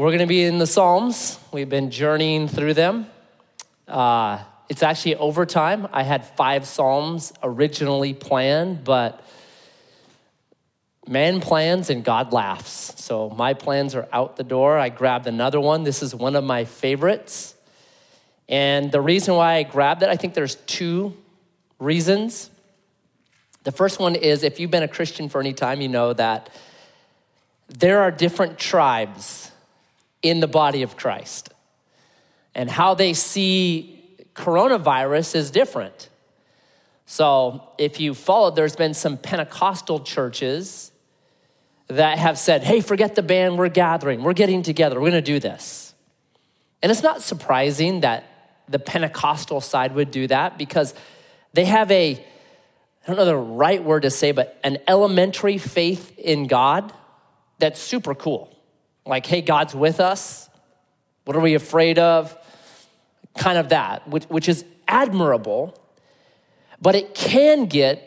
We're going to be in the Psalms. We've been journeying through them. Uh, it's actually overtime. I had five Psalms originally planned, but man plans and God laughs. So my plans are out the door. I grabbed another one. This is one of my favorites. And the reason why I grabbed it, I think there's two reasons. The first one is if you've been a Christian for any time, you know that there are different tribes in the body of Christ. And how they see coronavirus is different. So, if you followed, there's been some Pentecostal churches that have said, hey, forget the band, we're gathering, we're getting together, we're gonna do this. And it's not surprising that the Pentecostal side would do that because they have a, I don't know the right word to say, but an elementary faith in God that's super cool. Like, hey, God's with us. What are we afraid of? Kind of that, which, which is admirable, but it can get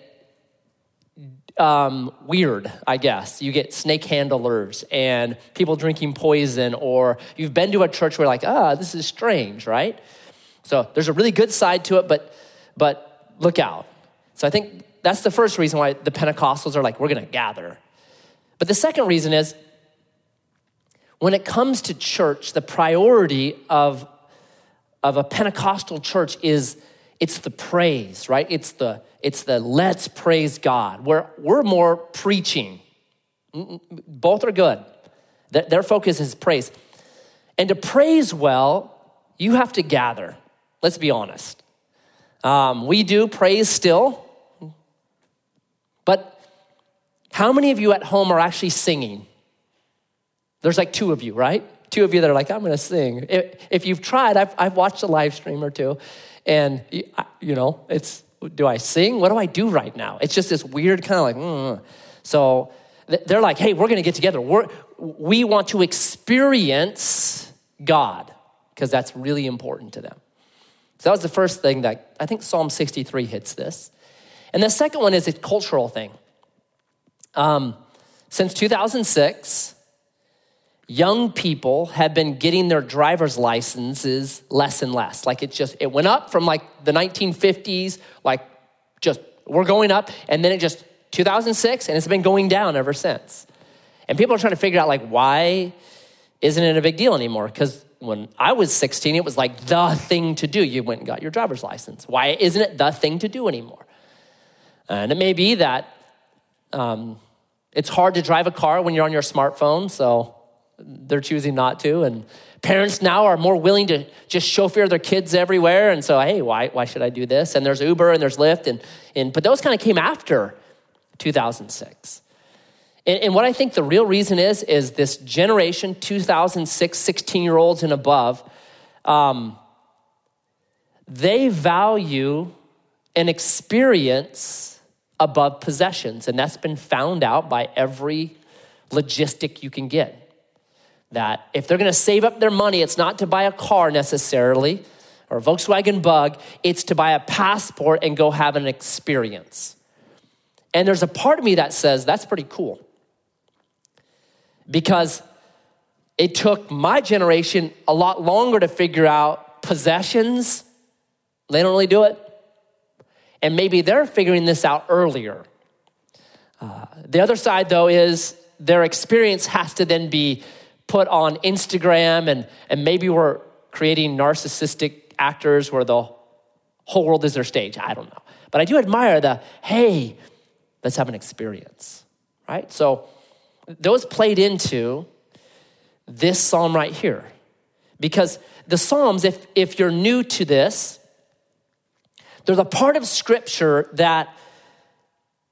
um, weird, I guess. You get snake handlers and people drinking poison, or you've been to a church where, like, ah, this is strange, right? So there's a really good side to it, but, but look out. So I think that's the first reason why the Pentecostals are like, we're gonna gather. But the second reason is when it comes to church, the priority of, of a Pentecostal church is it's the praise, right? It's the, it's the let's praise God. We're, we're more preaching. Both are good. Their focus is praise. And to praise well, you have to gather. Let's be honest. Um, we do praise still, but how many of you at home are actually singing? There's like two of you, right? Two of you that are like, I'm going to sing. If, you've tried, I've, I've watched a live stream or two, and you know, it's do I sing? What do I do right now? It's just this weird kind of like, mm. so they're like, hey, we're going to get together. We're, we want to experience God because that's really important to them. So that was the first thing that I think Psalm 63 hits this. And the second one is a cultural thing. Um, since 2006, young people have been getting their driver's licenses less and less. Like it just, it went up from like the 1950s, like just, we're going up, and then it just, 2006, and it's been going down ever since. And people are trying to figure out like, why isn't it a big deal anymore? Because when I was 16, it was like the thing to do. You went and got your driver's license. Why isn't it the thing to do anymore? And it may be that um, it's hard to drive a car when you're on your smartphone, so they're choosing not to. And parents now are more willing to just chauffeur their kids everywhere. And so, hey, why, why should I do this? And there's Uber and there's Lyft. And, and, but those kind of came after 2006. And, and what I think the real reason is, is this generation, 2006, 16 year olds and above, um, they value an experience above possessions. And that's been found out by every logistic you can get that if they're going to save up their money, it's not to buy a car necessarily or a Volkswagen Bug, it's to buy a passport and go have an experience. And there's a part of me that says that's pretty cool because it took my generation a lot longer to figure out possessions. They don't really do it. And maybe they're figuring this out earlier. Uh, the other side, though, is their experience has to then be put on Instagram, and, and maybe we're creating narcissistic actors where the whole world is their stage. I don't know. But I do admire the, hey, let's have an experience, right? So those played into this psalm right here. Because the Psalms, if, if you're new to this, there's a part of Scripture that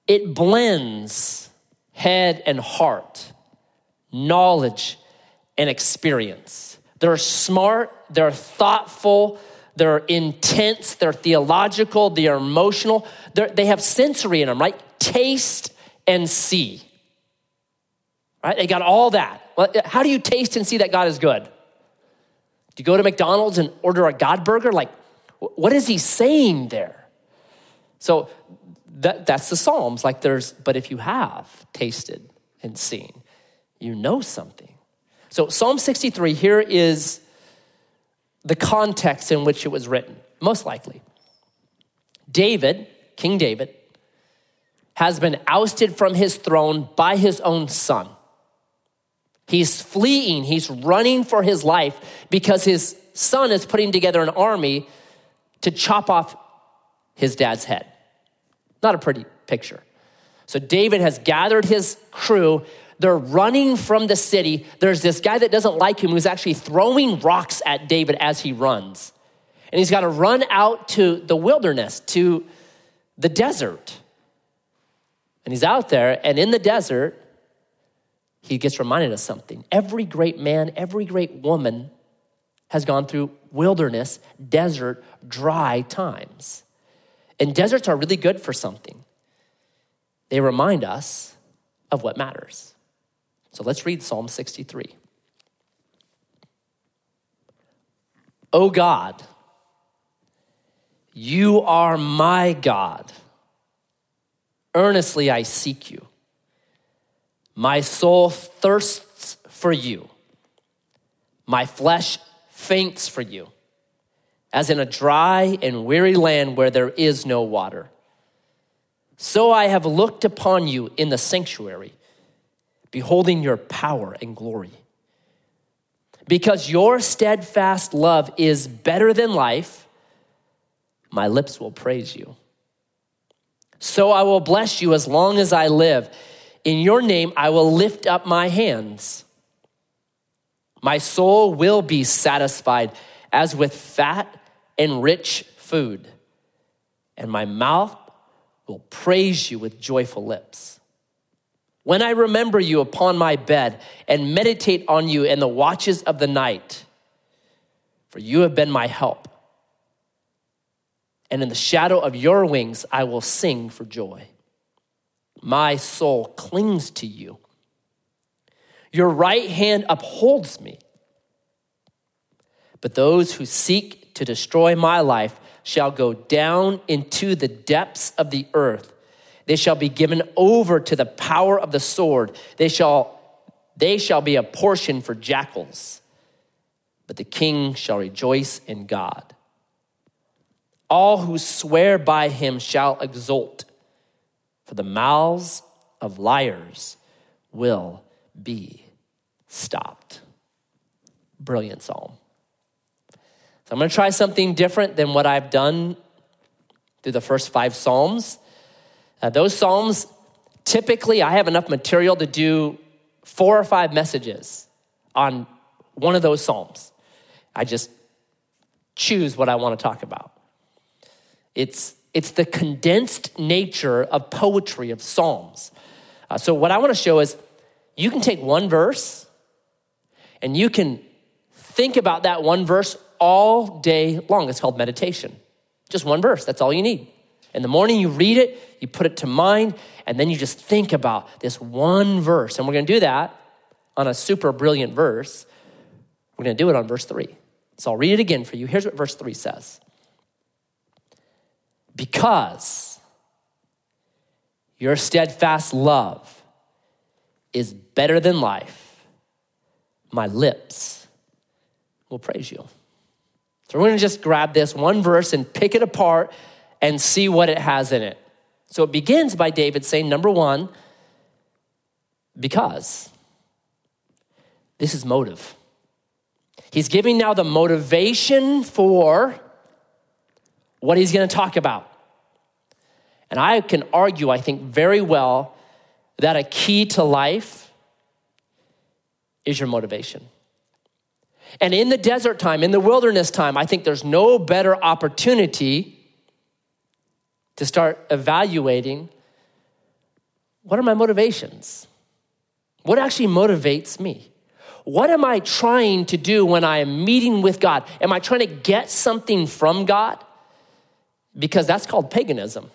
it blends head and heart, knowledge and experience. They're smart, they're thoughtful, they're intense, they're theological, they're emotional, they're, they have sensory in them, right? Taste and see. Right? They got all that. Well, how do you taste and see that God is good? Do you go to McDonald's and order a God burger? Like, what is he saying there? So that, that's the Psalms. Like, there's, but if you have tasted and seen, you know something. So, Psalm 63, here is the context in which it was written, most likely. David, King David, has been ousted from his throne by his own son. He's fleeing, he's running for his life because his son is putting together an army to chop off his dad's head. Not a pretty picture. So David has gathered his crew. They're running from the city. There's this guy that doesn't like him who's actually throwing rocks at David as he runs. And he's got to run out to the wilderness, to the desert. And he's out there, and in the desert, he gets reminded of something. Every great man, every great woman has gone through wilderness, desert, dry times. And deserts are really good for something. They remind us of what matters. So let's read Psalm 63. O God, you are my God. Earnestly I seek you. My soul thirsts for you. My flesh faints for you, as in a dry and weary land where there is no water. So I have looked upon you in the sanctuary, beholding your power and glory. Because your steadfast love is better than life, my lips will praise you. So I will bless you as long as I live. In your name, I will lift up my hands. My soul will be satisfied as with fat and rich food, and my mouth will praise you with joyful lips. When I remember you upon my bed and meditate on you in the watches of the night, for you have been my help. And in the shadow of your wings, I will sing for joy. My soul clings to you. Your right hand upholds me. But those who seek to destroy my life shall go down into the depths of the earth. They shall be given over to the power of the sword. They shall, they shall be a portion for jackals. But the king shall rejoice in God. All who swear by him shall exult for the mouths of liars will be stopped. Brilliant psalm. So I'm going to try something different than what I've done through the first five psalms. Uh, those psalms, typically, I have enough material to do four or five messages on one of those psalms. I just choose what I want to talk about. It's it's the condensed nature of poetry, of Psalms. Uh, so, what I want to show is you can take one verse and you can think about that one verse all day long. It's called meditation. Just one verse, that's all you need. In the morning, you read it, you put it to mind, and then you just think about this one verse. And we're going to do that on a super brilliant verse. We're going to do it on verse three. So I'll read it again for you. Here's what verse three says because your steadfast love is better than life, my lips will praise you. So we're going to just grab this one verse and pick it apart and see what it has in it. So it begins by David saying, number one, because this is motive. He's giving now the motivation for what he's going to talk about. And I can argue, I think, very well that a key to life is your motivation. And in the desert time, in the wilderness time, I think there's no better opportunity to start evaluating what are my motivations? What actually motivates me? What am I trying to do when I am meeting with God? Am I trying to get something from God? Because that's called paganism.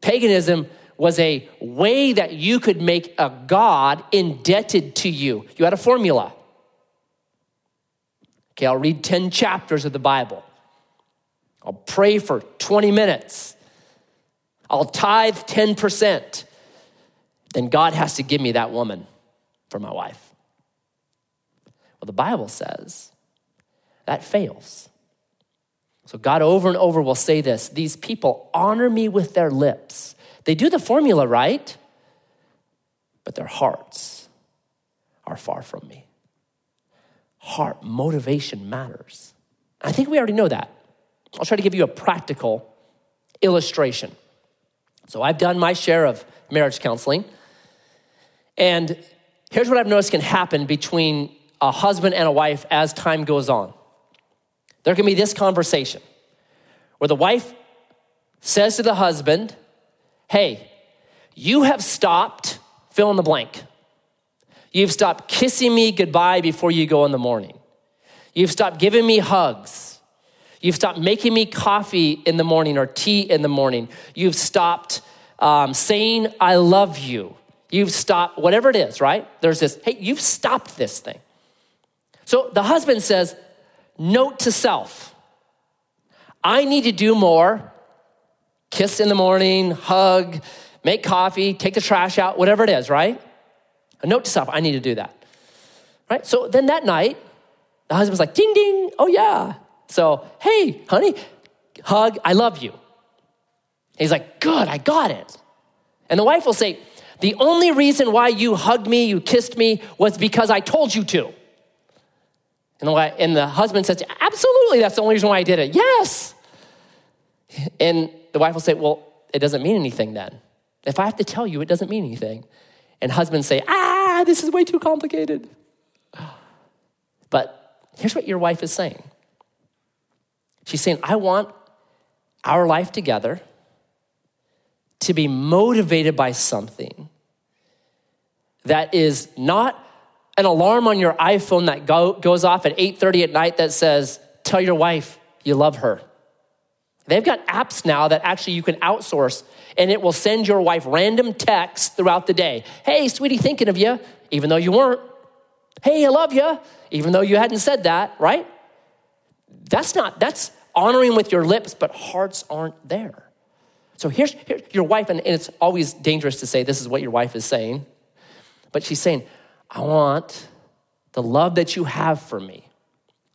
Paganism was a way that you could make a God indebted to you. You had a formula. Okay, I'll read 10 chapters of the Bible. I'll pray for 20 minutes. I'll tithe 10%. Then God has to give me that woman for my wife. Well, the Bible says that fails. So God over and over will say this These people honor me with their lips. They do the formula right, but their hearts are far from me. Heart motivation matters. I think we already know that. I'll try to give you a practical illustration. So I've done my share of marriage counseling. And here's what I've noticed can happen between a husband and a wife as time goes on. There can be this conversation where the wife says to the husband, Hey, you have stopped fill in the blank. You've stopped kissing me goodbye before you go in the morning. You've stopped giving me hugs. You've stopped making me coffee in the morning or tea in the morning. You've stopped um, saying, I love you. You've stopped, whatever it is, right? There's this, hey, you've stopped this thing. So the husband says, note to self, I need to do more. Kiss in the morning, hug, make coffee, take the trash out, whatever it is, right? A note to self, I need to do that. Right? So then that night, the husband's like, ding, ding, oh yeah. So, hey, honey, hug, I love you. He's like, good, I got it. And the wife will say, the only reason why you hugged me, you kissed me, was because I told you to. And the, and the husband says, absolutely, that's the only reason why I did it. Yes. And the wife will say, well, it doesn't mean anything then. If I have to tell you, it doesn't mean anything. And husbands say, ah, this is way too complicated. But here's what your wife is saying She's saying, I want our life together to be motivated by something that is not an alarm on your iphone that go, goes off at 8.30 at night that says tell your wife you love her. They've got apps now that actually you can outsource and it will send your wife random texts throughout the day. Hey sweetie thinking of you even though you weren't. Hey i love you even though you hadn't said that right that's not that's honoring with your lips but hearts aren't there so here's, here's your wife, and it's always dangerous to say this is what your wife is saying, but she's saying, I want the love that you have for me,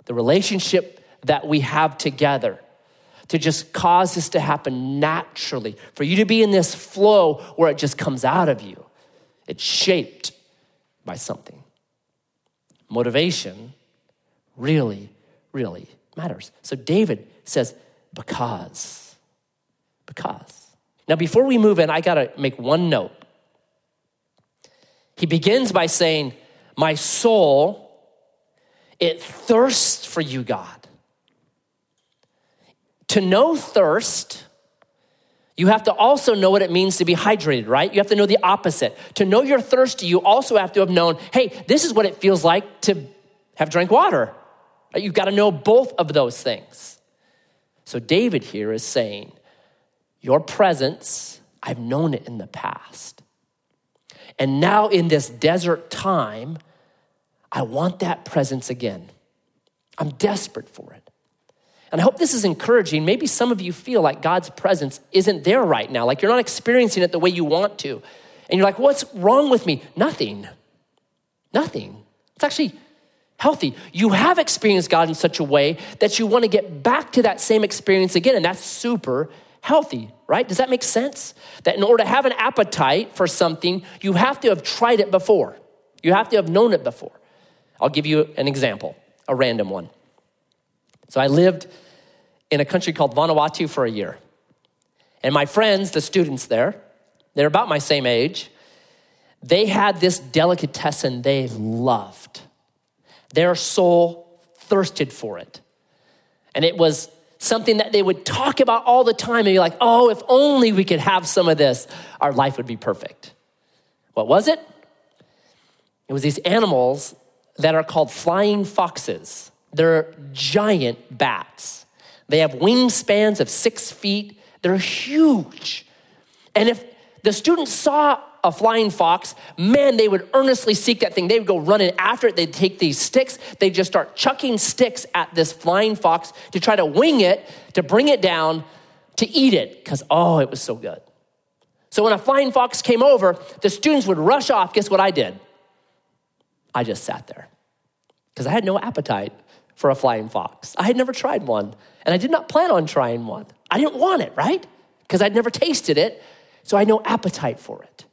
the relationship that we have together, to just cause this to happen naturally, for you to be in this flow where it just comes out of you. It's shaped by something. Motivation really, really matters. So David says, because because. Now, before we move in, I got to make one note. He begins by saying, My soul, it thirsts for you, God. To know thirst, you have to also know what it means to be hydrated, right? You have to know the opposite. To know you're thirsty, you also have to have known, hey, this is what it feels like to have drank water. You've got to know both of those things. So David here is saying, your presence, I've known it in the past. And now in this desert time, I want that presence again. I'm desperate for it. And I hope this is encouraging. Maybe some of you feel like God's presence isn't there right now, like you're not experiencing it the way you want to. And you're like, what's wrong with me? Nothing. Nothing. It's actually healthy. You have experienced God in such a way that you want to get back to that same experience again, and that's super healthy, right? Does that make sense? That in order to have an appetite for something, you have to have tried it before. You have to have known it before. I'll give you an example, a random one. So I lived in a country called Vanuatu for a year. And my friends, the students there, they're about my same age, they had this delicatessen they loved. Their soul thirsted for it. And it was something that they would talk about all the time and be like, oh, if only we could have some of this, our life would be perfect. What was it? It was these animals that are called flying foxes. They're giant bats. They have wingspans of six feet. They're huge. And if the students saw a flying fox, man, they would earnestly seek that thing. They would go running after it. They'd take these sticks, they'd just start chucking sticks at this flying fox to try to wing it, to bring it down, to eat it, because oh, it was so good. So when a flying fox came over, the students would rush off. Guess what I did? I just sat there because I had no appetite for a flying fox. I had never tried one, and I did not plan on trying one. I didn't want it, right? Because I'd never tasted it, so I had no appetite for it.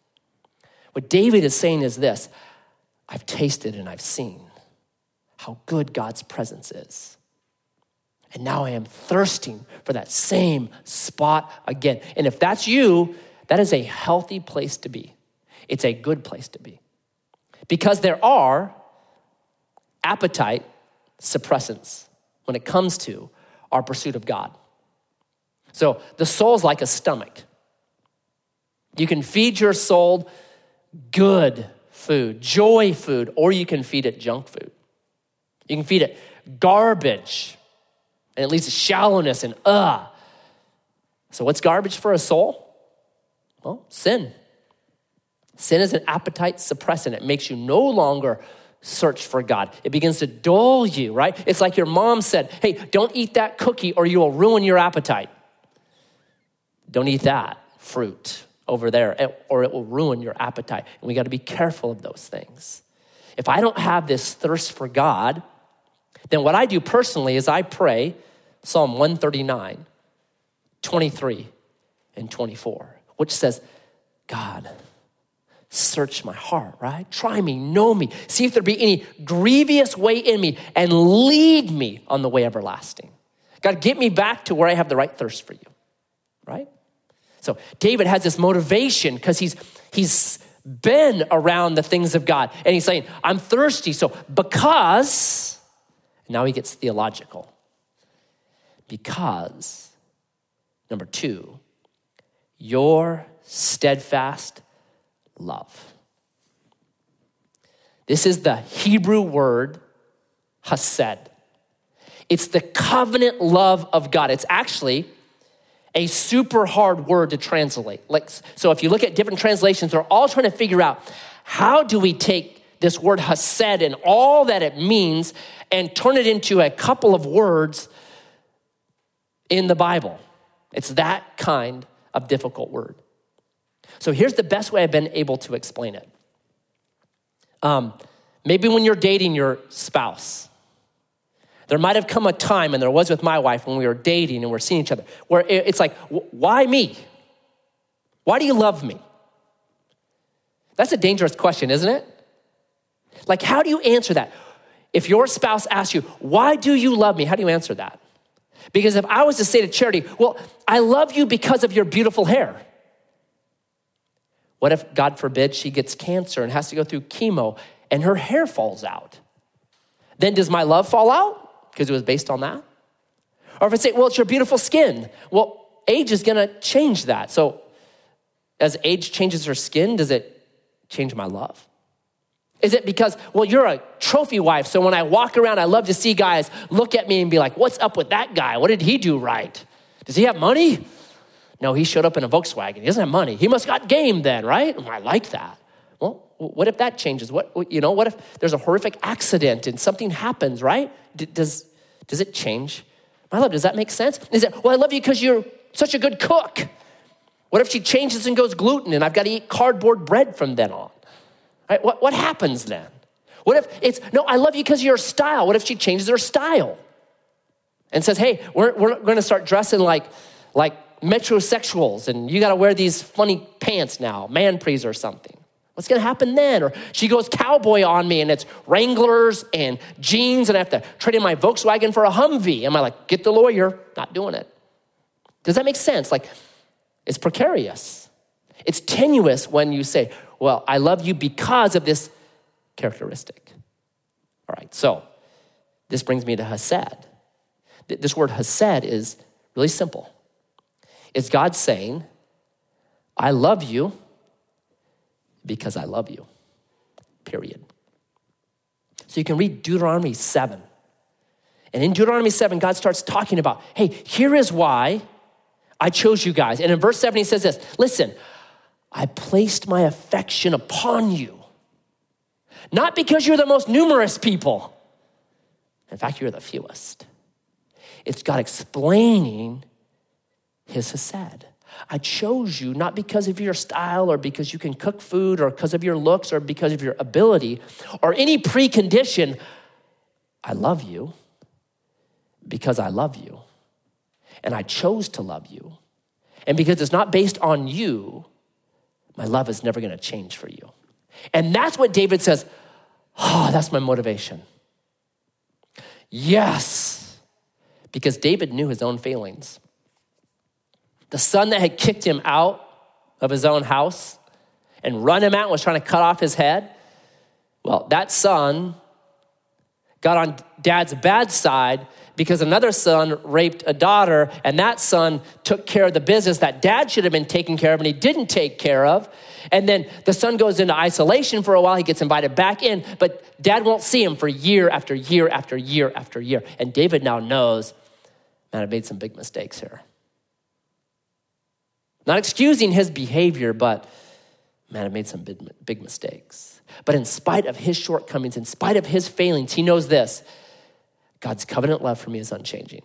What David is saying is this I've tasted and I've seen how good God's presence is. And now I am thirsting for that same spot again. And if that's you, that is a healthy place to be. It's a good place to be. Because there are appetite suppressants when it comes to our pursuit of God. So the soul's like a stomach. You can feed your soul good food, joy food, or you can feed it junk food. You can feed it garbage, and it leads to shallowness and uh. So, what's garbage for a soul? Well, sin. Sin is an appetite suppressant. It makes you no longer search for God. It begins to dull you, right? It's like your mom said, hey, don't eat that cookie or you will ruin your appetite. Don't eat that fruit over there or it will ruin your appetite. And we got to be careful of those things. If I don't have this thirst for God, then what I do personally is I pray Psalm 139, 23, and 24, which says, God, search my heart, right? Try me, know me, see if there be any grievous way in me, and lead me on the way everlasting. God, get me back to where I have the right thirst for you, right? So David has this motivation because he's he's been around the things of God, and he's saying, "I'm thirsty." So because now he gets theological. Because number two, your steadfast love. This is the Hebrew word hesed. It's the covenant love of God. It's actually a super hard word to translate. Like, so if you look at different translations, they're all trying to figure out how do we take this word hesed and all that it means and turn it into a couple of words in the Bible. It's that kind of difficult word. So here's the best way I've been able to explain it. Um, maybe when you're dating your spouse, there might have come a time, and there was with my wife when we were dating and we're seeing each other, where it's like, why me? Why do you love me? That's a dangerous question, isn't it? Like, how do you answer that? If your spouse asks you, why do you love me? How do you answer that? Because if I was to say to Charity, well, I love you because of your beautiful hair, what if, God forbid, she gets cancer and has to go through chemo and her hair falls out? Then does my love fall out because it was based on that? Or if I say, well, it's your beautiful skin, well, age is gonna change that. So as age changes her skin, does it change my love? Is it because, well, you're a trophy wife, so when I walk around, I love to see guys look at me and be like, what's up with that guy? What did he do right? Does he have money? No, he showed up in a Volkswagen. He doesn't have money. He must got game then, right? Oh, I like that. Well, what if that changes? What you know? What if there's a horrific accident and something happens, right? Does does it change? My love, does that make sense? Is it? Well, I love you because you're such a good cook. What if she changes and goes gluten and I've got to eat cardboard bread from then on? Right? What what happens then? What if it's no? I love you because your style. What if she changes her style and says, "Hey, we're we're going to start dressing like like metrosexuals and you got to wear these funny pants now, man prees or something. What's going to happen then? Or she goes cowboy on me and it's Wranglers and jeans and I have to trade in my Volkswagen for a Humvee. Am I like, get the lawyer? Not doing it. Does that make sense? Like, it's precarious. It's tenuous when you say, well, I love you because of this characteristic. All right, so this brings me to Hesed. This word Hesed is really simple. Is God saying, I love you because I love you, period. So you can read Deuteronomy 7. And in Deuteronomy 7, God starts talking about, hey, here is why I chose you guys. And in verse 7, he says this Listen, I placed my affection upon you, not because you're the most numerous people. In fact, you're the fewest. It's God explaining his hesed. I chose you not because of your style or because you can cook food or because of your looks or because of your ability or any precondition. I love you because I love you. And I chose to love you. And because it's not based on you, my love is never gonna change for you. And that's what David says, oh, that's my motivation. Yes, because David knew his own failings. The son that had kicked him out of his own house and run him out and was trying to cut off his head, well, that son got on dad's bad side because another son raped a daughter, and that son took care of the business that dad should have been taking care of and he didn't take care of. And then the son goes into isolation for a while. He gets invited back in, but dad won't see him for year after year after year after year. And David now knows, man, I made some big mistakes here. Not excusing his behavior, but man, I made some big, big mistakes. But in spite of his shortcomings, in spite of his failings, he knows this God's covenant love for me is unchanging.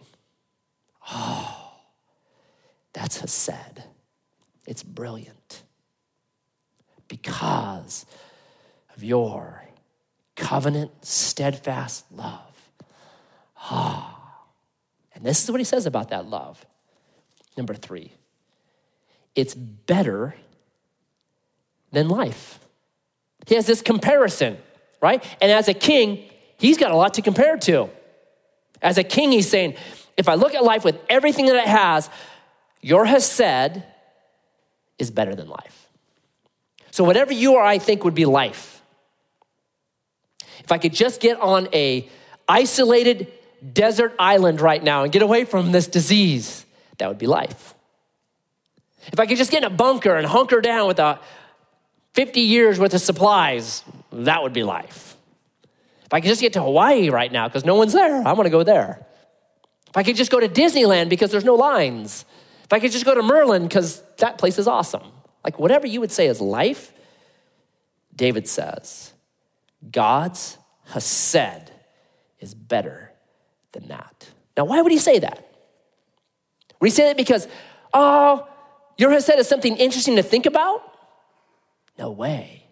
Oh, that's Hesed. It's brilliant because of your covenant, steadfast love. Ah. And this is what he says about that love. Number three, it's better than life. He has this comparison, right? And as a king, he's got a lot to compare to. As a king, he's saying, if I look at life with everything that it has, your Hesed is better than life. So, whatever you or I think would be life, if I could just get on a isolated desert island right now and get away from this disease, that would be life. If I could just get in a bunker and hunker down with a 50 years worth of supplies, that would be life. If I could just get to Hawaii right now because no one's there, I want to go there. If I could just go to Disneyland because there's no lines. If I could just go to Merlin because that place is awesome. Like whatever you would say is life, David says, God's Hesed is better than that. Now, why would he say that? Would he say that because, oh, your Hesed is something interesting to think about? No way.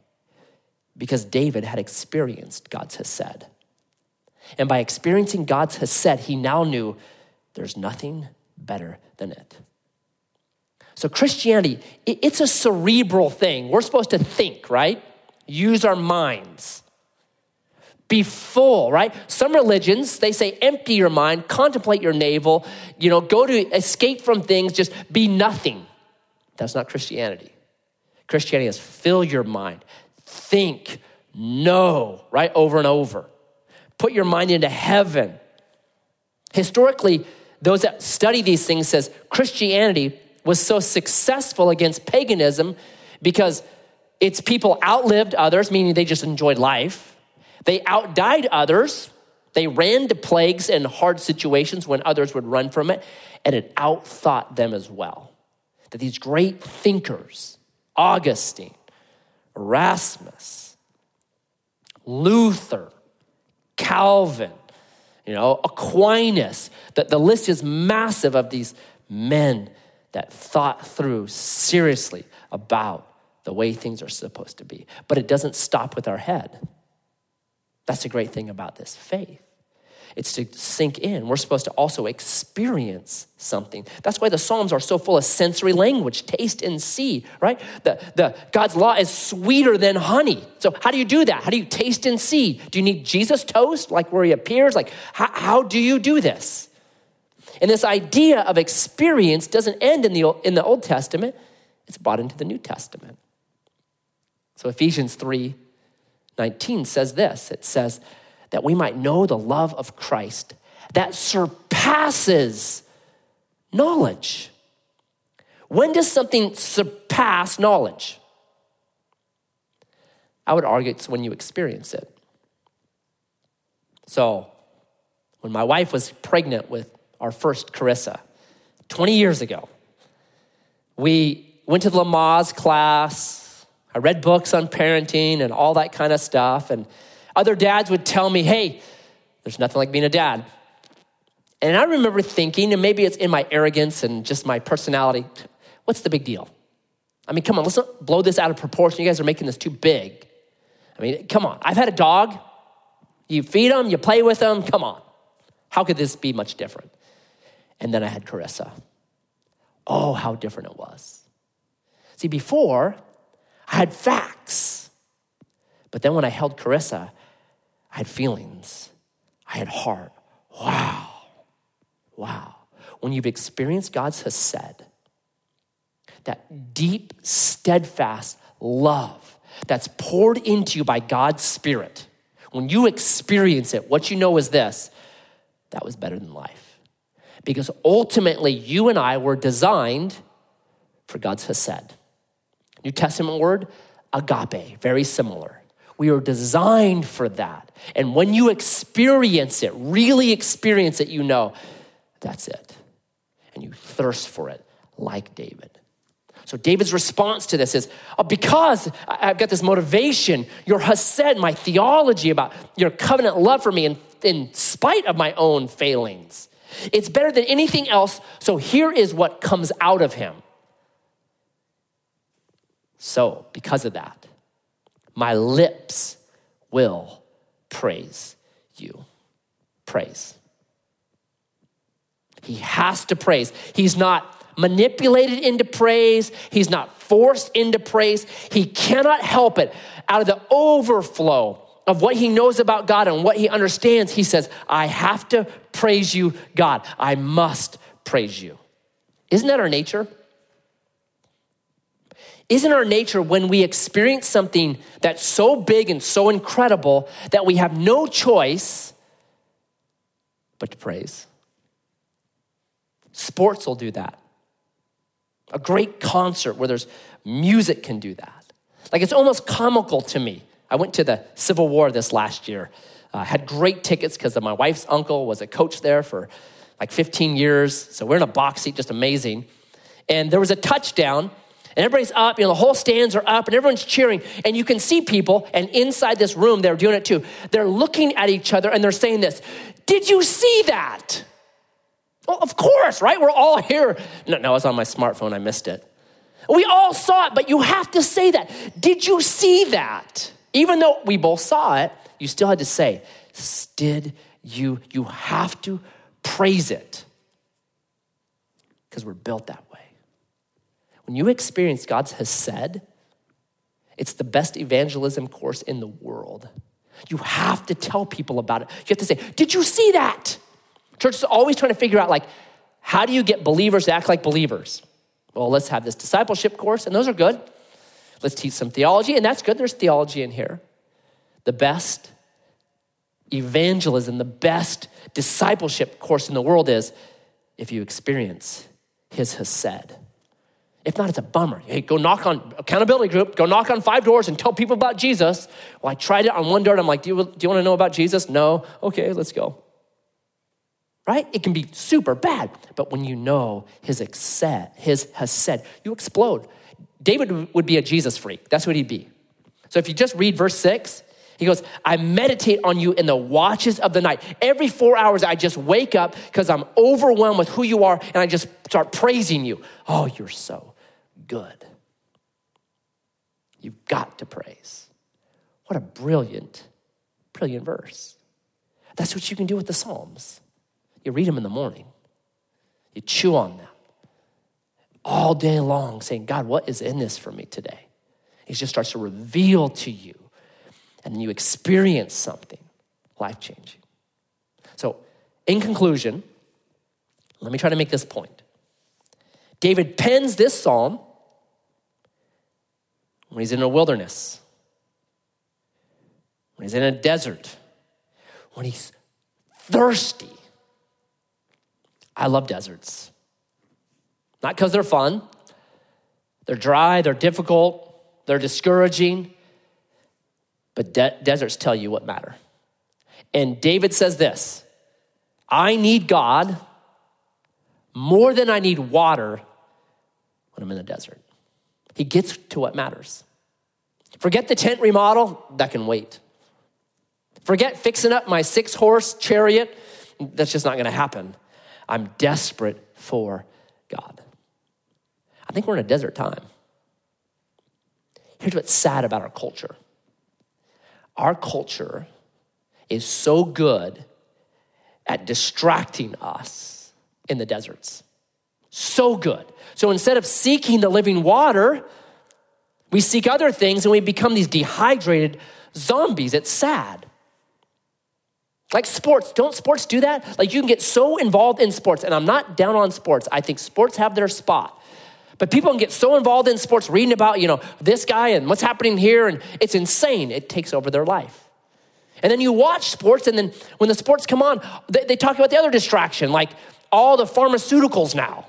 Because David had experienced God's Hesed. And by experiencing God's Hesed, he now knew there's nothing better than it. So, Christianity, it's a cerebral thing. We're supposed to think, right? Use our minds. Be full, right? Some religions, they say empty your mind, contemplate your navel, you know, go to escape from things, just be nothing. That's not Christianity. Christianity is fill your mind, think, know, right? Over and over. Put your mind into heaven. Historically, those that study these things says Christianity was so successful against paganism because its people outlived others, meaning they just enjoyed life. They outdied others. They ran to plagues and hard situations when others would run from it, and it outthought them as well that these great thinkers, Augustine, Erasmus, Luther, Calvin, you know, Aquinas, that the list is massive of these men that thought through seriously about the way things are supposed to be. But it doesn't stop with our head. That's the great thing about this faith. It's to sink in. We're supposed to also experience something. That's why the Psalms are so full of sensory language, taste and see, right? The, the, God's law is sweeter than honey. So how do you do that? How do you taste and see? Do you need Jesus toast, like where he appears? Like, how, how do you do this? And this idea of experience doesn't end in the, in the Old Testament. It's brought into the New Testament. So Ephesians 3, 19 says this. It says, that we might know the love of Christ that surpasses knowledge. When does something surpass knowledge? I would argue it's when you experience it. So, when my wife was pregnant with our first Carissa 20 years ago, we went to the Lamaze class. I read books on parenting and all that kind of stuff. And other dads would tell me, hey, there's nothing like being a dad. And I remember thinking, and maybe it's in my arrogance and just my personality, what's the big deal? I mean, come on, let's not blow this out of proportion. You guys are making this too big. I mean, come on. I've had a dog. You feed them, you play with them, come on. How could this be much different? And then I had Carissa. Oh, how different it was. See, before, I had facts. But then when I held Carissa, I had feelings, I had heart. Wow. Wow. When you've experienced God's Hesed, that deep, steadfast love that's poured into you by God's Spirit, when you experience it, what you know is this that was better than life. Because ultimately, you and I were designed for God's Hesed. New Testament word, agape, very similar. We are designed for that. And when you experience it, really experience it, you know that's it. And you thirst for it like David. So David's response to this is oh, because I've got this motivation, your Hesed, my theology about your covenant love for me in, in spite of my own failings. It's better than anything else. So here is what comes out of him. So, because of that, my lips will praise you. Praise. He has to praise. He's not manipulated into praise. He's not forced into praise. He cannot help it. Out of the overflow of what he knows about God and what he understands, he says, I have to praise you, God. I must praise you. Isn't that our nature? Isn't our nature when we experience something that's so big and so incredible that we have no choice but to praise? Sports will do that. A great concert where there's music can do that. Like it's almost comical to me. I went to the Civil War this last year. Uh, had great tickets because my wife's uncle was a coach there for like 15 years. So we're in a box seat, just amazing. And there was a touchdown, and everybody's up, you know, the whole stands are up, and everyone's cheering. And you can see people, and inside this room, they're doing it too. They're looking at each other and they're saying this Did you see that? Well, of course, right? We're all here. No, no, I was on my smartphone. I missed it. We all saw it, but you have to say that. Did you see that? Even though we both saw it, you still had to say, did you? You have to praise it because we're built that way. When you experience God's Hesed, it's the best evangelism course in the world. You have to tell people about it. You have to say, Did you see that? Church is always trying to figure out, like, how do you get believers to act like believers? Well, let's have this discipleship course, and those are good. Let's teach some theology, and that's good. There's theology in here. The best evangelism, the best discipleship course in the world is if you experience his Hesed. If not, it's a bummer. Hey, go knock on accountability group, go knock on five doors and tell people about Jesus. Well, I tried it on one door and I'm like, do you, do you want to know about Jesus? No. Okay, let's go right? It can be super bad, but when you know his hesed, his hesed, you explode. David would be a Jesus freak. That's what he'd be. So if you just read verse six, he goes, I meditate on you in the watches of the night. Every four hours, I just wake up because I'm overwhelmed with who you are and I just start praising you. Oh, you're so good. You've got to praise. What a brilliant, brilliant verse. That's what you can do with the Psalms. You read them in the morning, you chew on them all day long, saying, God, what is in this for me today? He just starts to reveal to you, and then you experience something life changing. So, in conclusion, let me try to make this point. David pens this psalm when he's in a wilderness, when he's in a desert, when he's thirsty, I love deserts. Not because they're fun, they're dry, they're difficult, they're discouraging, but de- deserts tell you what matter. And David says this I need God more than I need water when I'm in the desert. He gets to what matters. Forget the tent remodel, that can wait. Forget fixing up my six horse chariot, that's just not gonna happen. I'm desperate for God. I think we're in a desert time. Here's what's sad about our culture our culture is so good at distracting us in the deserts. So good. So instead of seeking the living water, we seek other things and we become these dehydrated zombies. It's sad. Like sports, don't sports do that? Like you can get so involved in sports, and I'm not down on sports. I think sports have their spot. But people can get so involved in sports, reading about, you know, this guy and what's happening here, and it's insane. It takes over their life. And then you watch sports, and then when the sports come on, they, they talk about the other distraction, like all the pharmaceuticals now.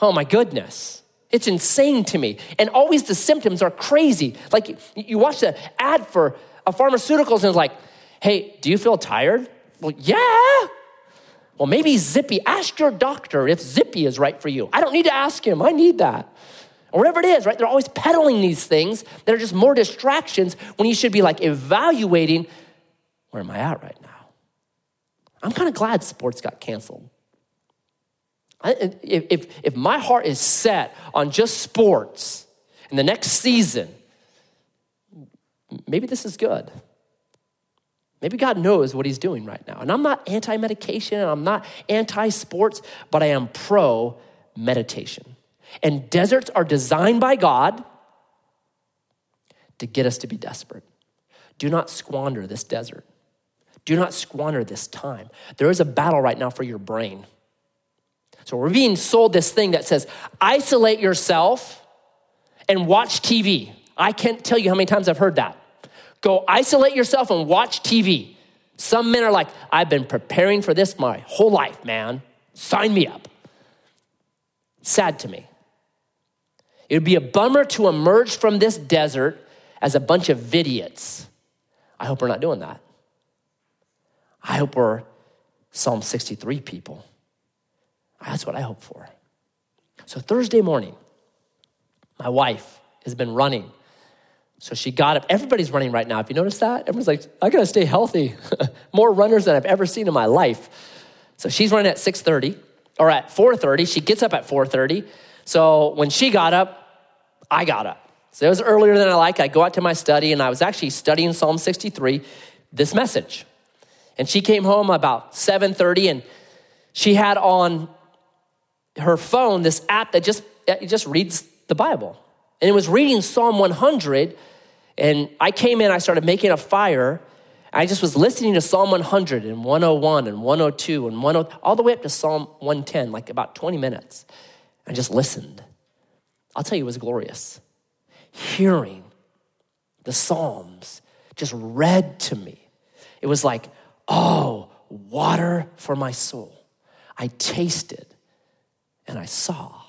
Oh my goodness. It's insane to me. And always the symptoms are crazy. Like you watch the ad for a pharmaceuticals and it's like, hey, do you feel tired? Well, yeah. Well, maybe Zippy. Ask your doctor if Zippy is right for you. I don't need to ask him. I need that. Or whatever it is, right? They're always peddling these things that are just more distractions when you should be like evaluating where am I at right now? I'm kind of glad sports got canceled. I, if, if, if my heart is set on just sports in the next season, maybe this is good. Maybe God knows what He's doing right now. And I'm not anti medication and I'm not anti sports, but I am pro meditation. And deserts are designed by God to get us to be desperate. Do not squander this desert. Do not squander this time. There is a battle right now for your brain. So we're being sold this thing that says isolate yourself and watch TV. I can't tell you how many times I've heard that. Go isolate yourself and watch TV. Some men are like, I've been preparing for this my whole life, man. Sign me up. Sad to me. It would be a bummer to emerge from this desert as a bunch of idiots. I hope we're not doing that. I hope we're Psalm 63 people. That's what I hope for. So Thursday morning, my wife has been running so she got up. Everybody's running right now. If you notice that? Everyone's like, I gotta stay healthy. More runners than I've ever seen in my life. So she's running at 6:30 or at 4:30. She gets up at 4:30. So when she got up, I got up. So it was earlier than I like. I go out to my study and I was actually studying Psalm 63, this message. And she came home about 7:30 and she had on her phone this app that just it just reads the Bible. And it was reading Psalm 100 and I came in, I started making a fire. I just was listening to Psalm 100 and 101 and 102 and 10, all the way up to Psalm 110, like about 20 minutes. I just listened. I'll tell you, it was glorious. Hearing the Psalms just read to me. It was like, oh, water for my soul. I tasted and I saw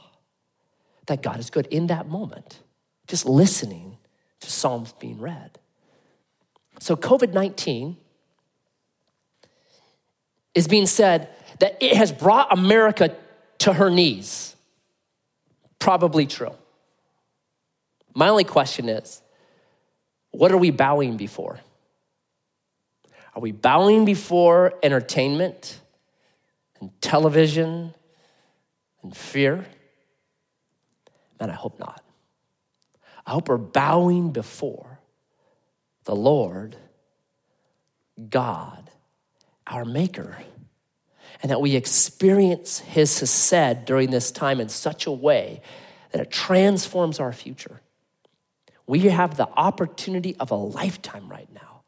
that God is good in that moment, just listening to Psalms being read. So, COVID 19 is being said that it has brought America to her knees. Probably true. My only question is what are we bowing before? Are we bowing before entertainment and television and fear? Man, I hope not. I hope we're bowing before the Lord, God, our Maker, and that we experience His Hesed during this time in such a way that it transforms our future. We have the opportunity of a lifetime right now.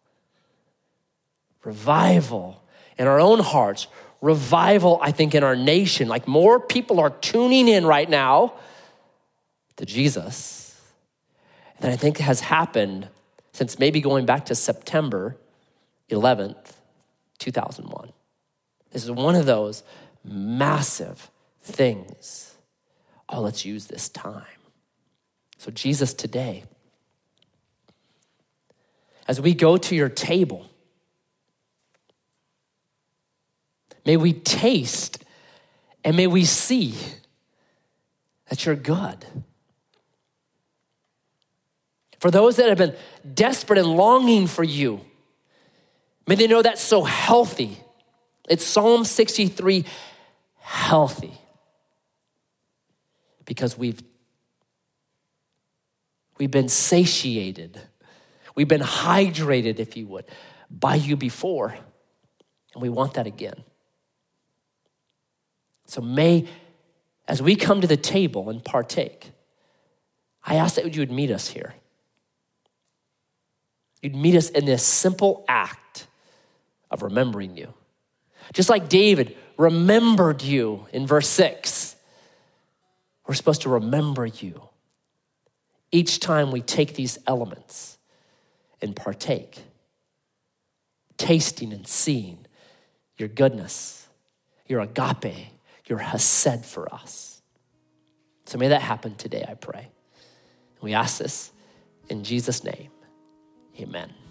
Revival in our own hearts, revival, I think, in our nation. Like more people are tuning in right now to Jesus that I think has happened since maybe going back to September 11th, 2001. This is one of those massive things. Oh, let's use this time. So, Jesus, today, as we go to your table, may we taste and may we see that you're good for those that have been desperate and longing for you, may they know that's so healthy. It's Psalm 63 healthy because we've we've been satiated. We've been hydrated, if you would, by you before, and we want that again. So may, as we come to the table and partake, I ask that you would meet us here. You'd meet us in this simple act of remembering you. Just like David remembered you in verse 6, we're supposed to remember you each time we take these elements and partake, tasting and seeing your goodness, your agape, your hesed for us. So may that happen today, I pray. We ask this in Jesus' name. Amen.